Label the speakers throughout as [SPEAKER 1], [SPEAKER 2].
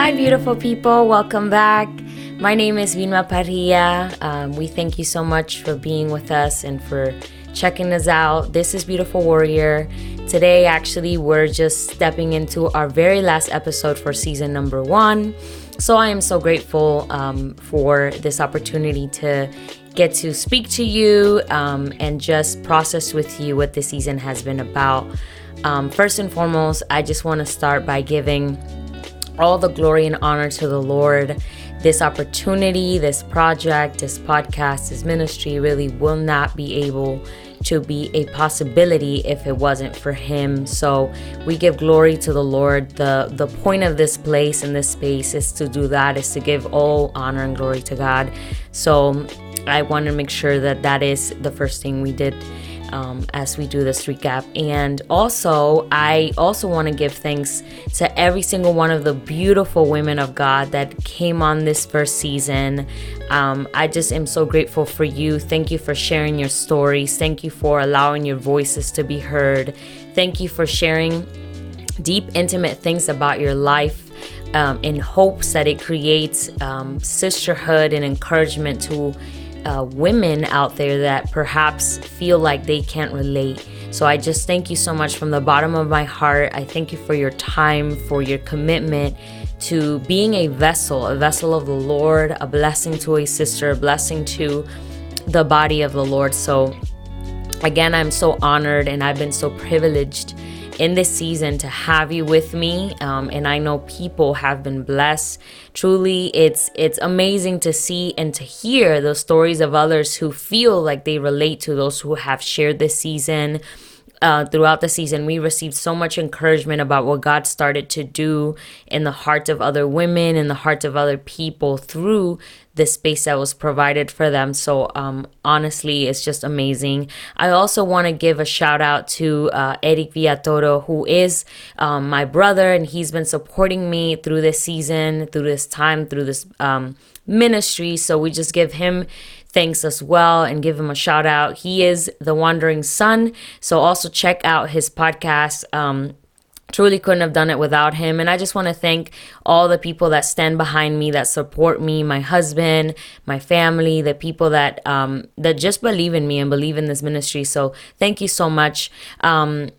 [SPEAKER 1] Hi, beautiful people. Welcome back. My name is Vilma Parrilla. Um, we thank you so much for being with us and for checking us out. This is Beautiful Warrior. Today, actually, we're just stepping into our very last episode for season number one. So, I am so grateful um, for this opportunity to get to speak to you um, and just process with you what this season has been about. Um, first and foremost, I just want to start by giving all the glory and honor to the Lord. This opportunity, this project, this podcast, this ministry really will not be able to be a possibility if it wasn't for him. So we give glory to the Lord. The the point of this place and this space is to do that is to give all honor and glory to God. So I want to make sure that that is the first thing we did um, as we do this recap. And also, I also want to give thanks to every single one of the beautiful women of God that came on this first season. Um, I just am so grateful for you. Thank you for sharing your stories. Thank you for allowing your voices to be heard. Thank you for sharing deep, intimate things about your life. Um, in hopes that it creates um, sisterhood and encouragement to uh, women out there that perhaps feel like they can't relate. So I just thank you so much from the bottom of my heart. I thank you for your time, for your commitment to being a vessel, a vessel of the Lord, a blessing to a sister, a blessing to the body of the Lord. So again, I'm so honored and I've been so privileged in this season to have you with me um, and i know people have been blessed. Truly it's it's amazing to see and to hear the stories of others who feel like they relate to those who have shared this season uh, throughout the season, we received so much encouragement about what God started to do in the hearts of other women, in the hearts of other people through the space that was provided for them. So, um, honestly, it's just amazing. I also want to give a shout out to uh, Eric Villatoro, who is um, my brother, and he's been supporting me through this season, through this time, through this um, ministry. So, we just give him thanks as well and give him a shout out. He is the Wandering Son. So also check out his podcast. Um, truly couldn't have done it without him and i just want to thank all the people that stand behind me that support me my husband my family the people that um that just believe in me and believe in this ministry so thank you so much um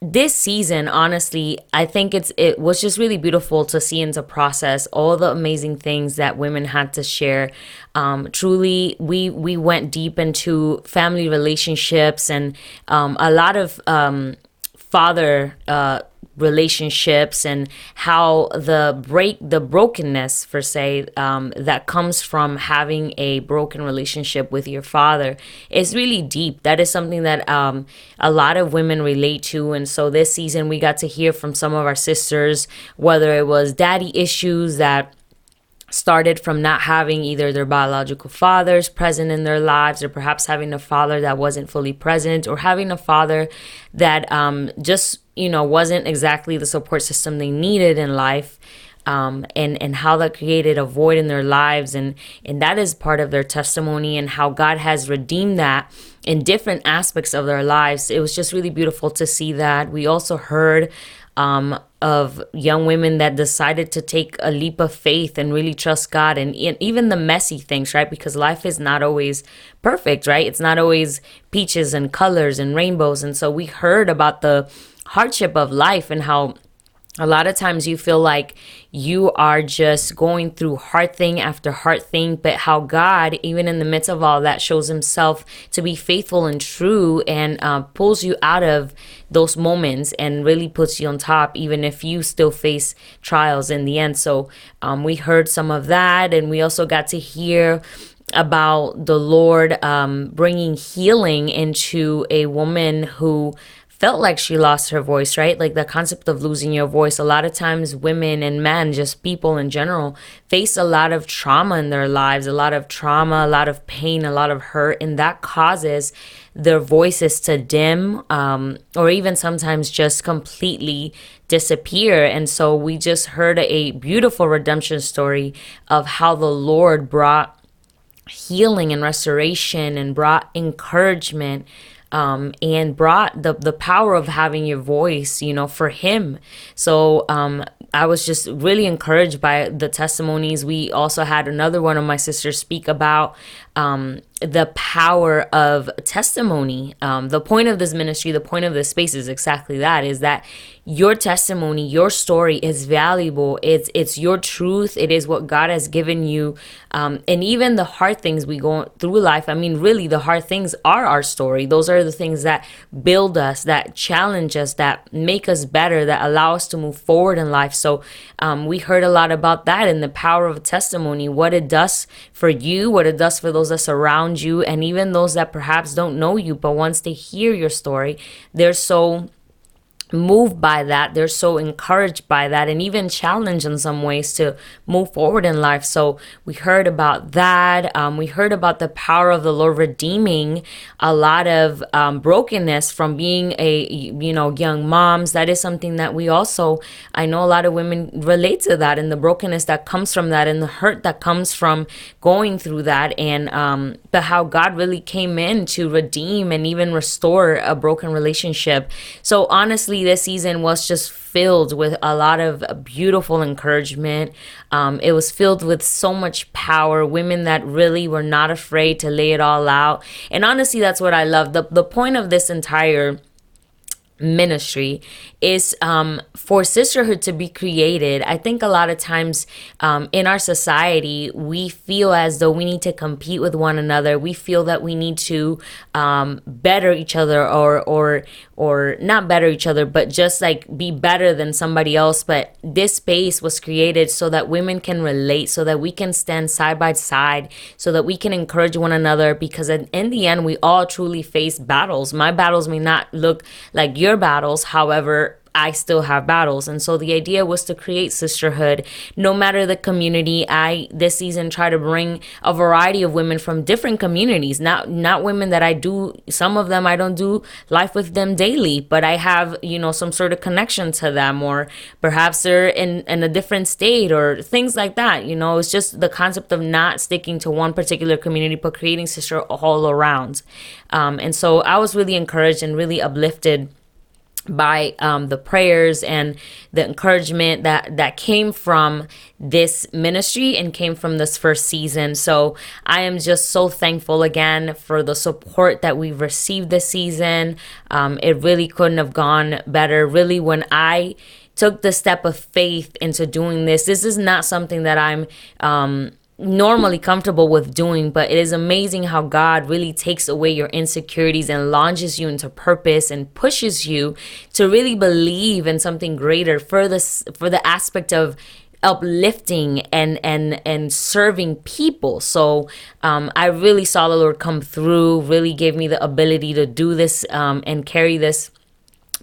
[SPEAKER 1] this season honestly i think it's it was just really beautiful to see and to process all the amazing things that women had to share. Um, truly we we went deep into family relationships and um, a lot of um, father uh, relationships and how the break the brokenness for say um, that comes from having a broken relationship with your father is really deep. That is something that um, a lot of women relate to. And so this season we got to hear from some of our sisters whether it was daddy issues that started from not having either their biological fathers present in their lives or perhaps having a father that wasn't fully present or having a father that um, just you know wasn't exactly the support system they needed in life um, and and how that created a void in their lives and and that is part of their testimony and how God has redeemed that in different aspects of their lives. It was just really beautiful to see that. We also heard um, of young women that decided to take a leap of faith and really trust God and even the messy things, right? Because life is not always perfect, right? It's not always peaches and colors and rainbows. And so we heard about the hardship of life and how a lot of times you feel like you are just going through hard thing after hard thing, but how God, even in the midst of all that, shows Himself to be faithful and true and uh, pulls you out of those moments and really puts you on top, even if you still face trials in the end. So um, we heard some of that, and we also got to hear about the Lord um, bringing healing into a woman who felt like she lost her voice, right? Like the concept of losing your voice. A lot of times, women and men, just people in general, face a lot of trauma in their lives, a lot of trauma, a lot of pain, a lot of hurt, and that causes their voices to dim um, or even sometimes just completely disappear. And so we just heard a beautiful redemption story of how the Lord brought healing and restoration and brought encouragement um, and brought the the power of having your voice, you know, for him. So um, I was just really encouraged by the testimonies. We also had another one of my sisters speak about um, the power of testimony. Um, the point of this ministry, the point of this space is exactly that: is that your testimony, your story is valuable. It's it's your truth. It is what God has given you, um, and even the hard things we go through life. I mean, really, the hard things are our story. Those are the things that build us, that challenge us, that make us better, that allow us to move forward in life. So um, we heard a lot about that and the power of testimony, what it does for you, what it does for those that surround you, and even those that perhaps don't know you, but once they hear your story, they're so moved by that. They're so encouraged by that and even challenged in some ways to move forward in life. So we heard about that. Um, we heard about the power of the lord redeeming a lot of um, brokenness from being a you know young moms. That is something that we also i know a lot of women relate to that and the brokenness that comes from that and the hurt that comes from going through that and um, but how god really came in to redeem and even restore a broken relationship. So honestly this season was just filled with a lot of beautiful encouragement. Um, it was filled with so much power, women that really were not afraid to lay it all out. And honestly, that's what I love. The, the point of this entire ministry is um, for sisterhood to be created. I think a lot of times um, in our society, we feel as though we need to compete with one another. We feel that we need to um, better each other, or or or not better each other, but just like be better than somebody else. But this space was created so that women can relate, so that we can stand side by side, so that we can encourage one another. Because in the end, we all truly face battles. My battles may not look like your battles, however I still have battles. And so the idea was to create sisterhood no matter the community. I this season try to bring a variety of women from different communities, not not women that I do some of them I don't do life with them daily, but I have, you know, some sort of connection to them or perhaps they're in in a different state or things like that. You know, it's just the concept of not sticking to one particular community but creating sister all around. Um, and so I was really encouraged and really uplifted by um, the prayers and the encouragement that that came from this ministry and came from this first season. So i am just so thankful again for the support that we've received this season. Um, it really couldn't have gone better. Really when i took the step of faith into doing this this is not something that i'm um, normally comfortable with doing, but it is amazing how God really takes away your insecurities and launches you into purpose and pushes you to really believe in something greater for this for the aspect of uplifting and and and serving people. So um, i really saw the lord come through really gave me the ability to do this um, and carry this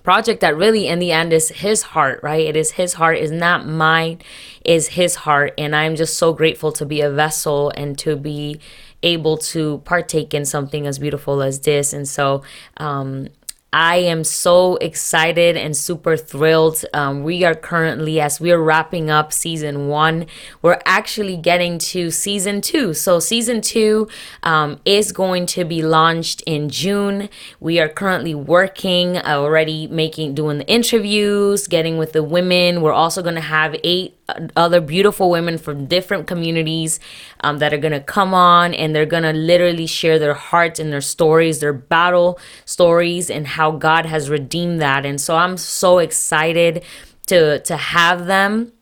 [SPEAKER 1] project that really in the end is his heart right? It is his heart. Is not mine. Is his heart. And i'm just so grateful to be a vessel and to be able to partake in something as beautiful as this. And so um I am so excited and super thrilled. Um, we are currently, as we are wrapping up season one, we're actually getting to season two. So, season two um, is going to be launched in June. We are currently working, already making, doing the interviews, getting with the women. We're also going to have eight other beautiful women from different communities um, that are going to come on and they're going to literally share their hearts and their stories, their battle stories, and how God has redeemed that. And so I'm so excited to to have them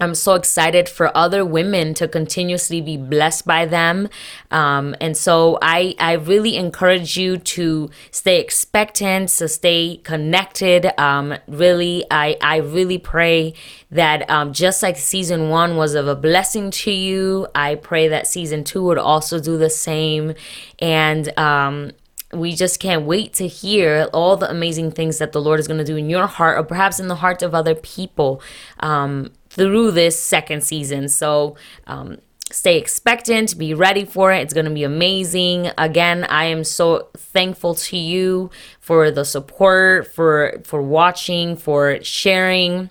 [SPEAKER 1] I'm so excited for other women to continuously be blessed by them. Um, and so I, I really encourage you to stay expectant, to stay connected. Um, really, I, I really pray that um, just like season one was of a blessing to you, I pray that season two would also do the same. And um, we just can't wait to hear all the amazing things that the Lord is going to do in your heart or perhaps in the hearts of other people. Um, through this second season. So, um, stay expectant, be ready for it. It's going to be amazing. Again, I am so thankful to you for the support, for for watching, for sharing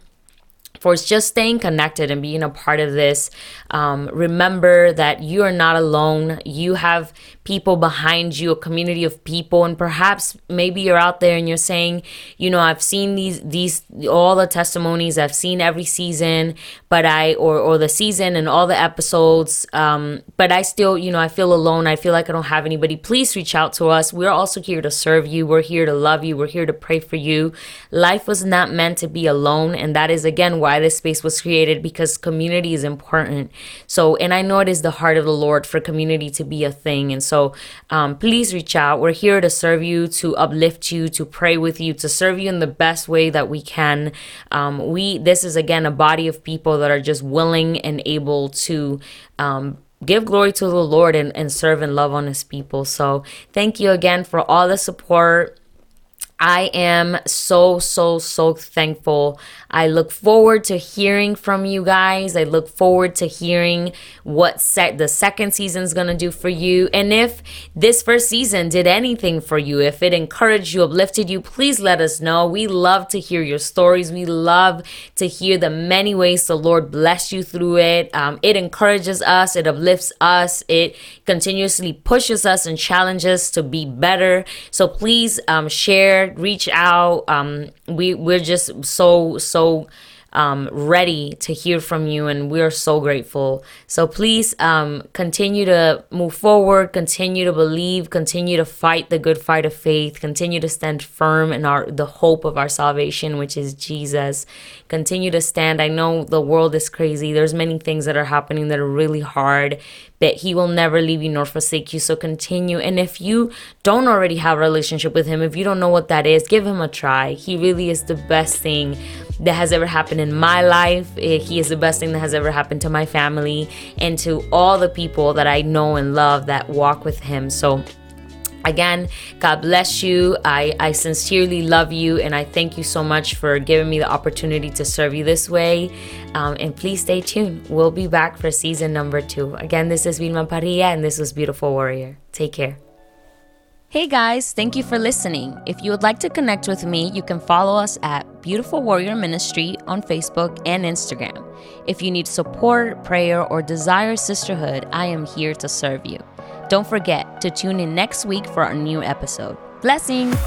[SPEAKER 1] for just staying connected and being a part of this. Um, remember that you are not alone. You have people behind you, a community of people, and perhaps maybe you're out there and you're saying, you know, I've seen these these all the testimonies, I've seen every season, but I or or the season and all the episodes, um, but I still, you know, I feel alone. I feel like I don't have anybody. Please reach out to us. We're also here to serve you. We're here to love you. We're here to pray for you. Life was not meant to be alone, and that is again why this space was created because community is important. So, and I know it is the heart of the Lord for community to be a thing, and so um, please reach out. We're here to serve you, to uplift you, to pray with you, to serve you in the best way that we can. Um, we this is again a body of people that are just willing and able to. Um, give glory to the Lord and, and serve and love on his people. So thank you again for all the support. I am so, so, so thankful. I look forward to hearing from you guys. I look forward to hearing what set the second season is going to do for you. And if this first season did anything for you, if it encouraged you, uplifted you, please let us know. We love to hear your stories. We love to hear the many ways the Lord blessed you through it. Um, it encourages us, it uplifts us, it continuously pushes us and challenges to be better. So please um, share reach out. Um, we we're just so so um, ready to hear from you, and we're so grateful. So please um, continue to move forward, continue to believe, continue to fight the good fight of faith, continue to stand firm in our the hope of our salvation, which is Jesus. Continue to stand. I know the world is crazy. There's many things that are happening that are really hard but he will never leave you nor forsake you. So continue. And if you don't already have a relationship with him, if you don't know what that is, give him a try. He really is the best thing that has ever happened in my life. Eh, he is the best thing that has ever happened to my family and to all the people that I know and love that walk with him. So Again, God bless you. I, I sincerely love you and I thank you so much for giving me the opportunity to serve you this way. Um, and please stay tuned. We'll be back for season number two. Again, this is Vilma Parilla and this was Beautiful Warrior. Take care. Hey guys, thank you for listening. If you would like to connect with me, you can follow us at Beautiful Warrior Ministry on Facebook and Instagram. If you need support, prayer, or desire sisterhood, I am here to serve you. Don't forget to tune in next week for our new episode. Blessings!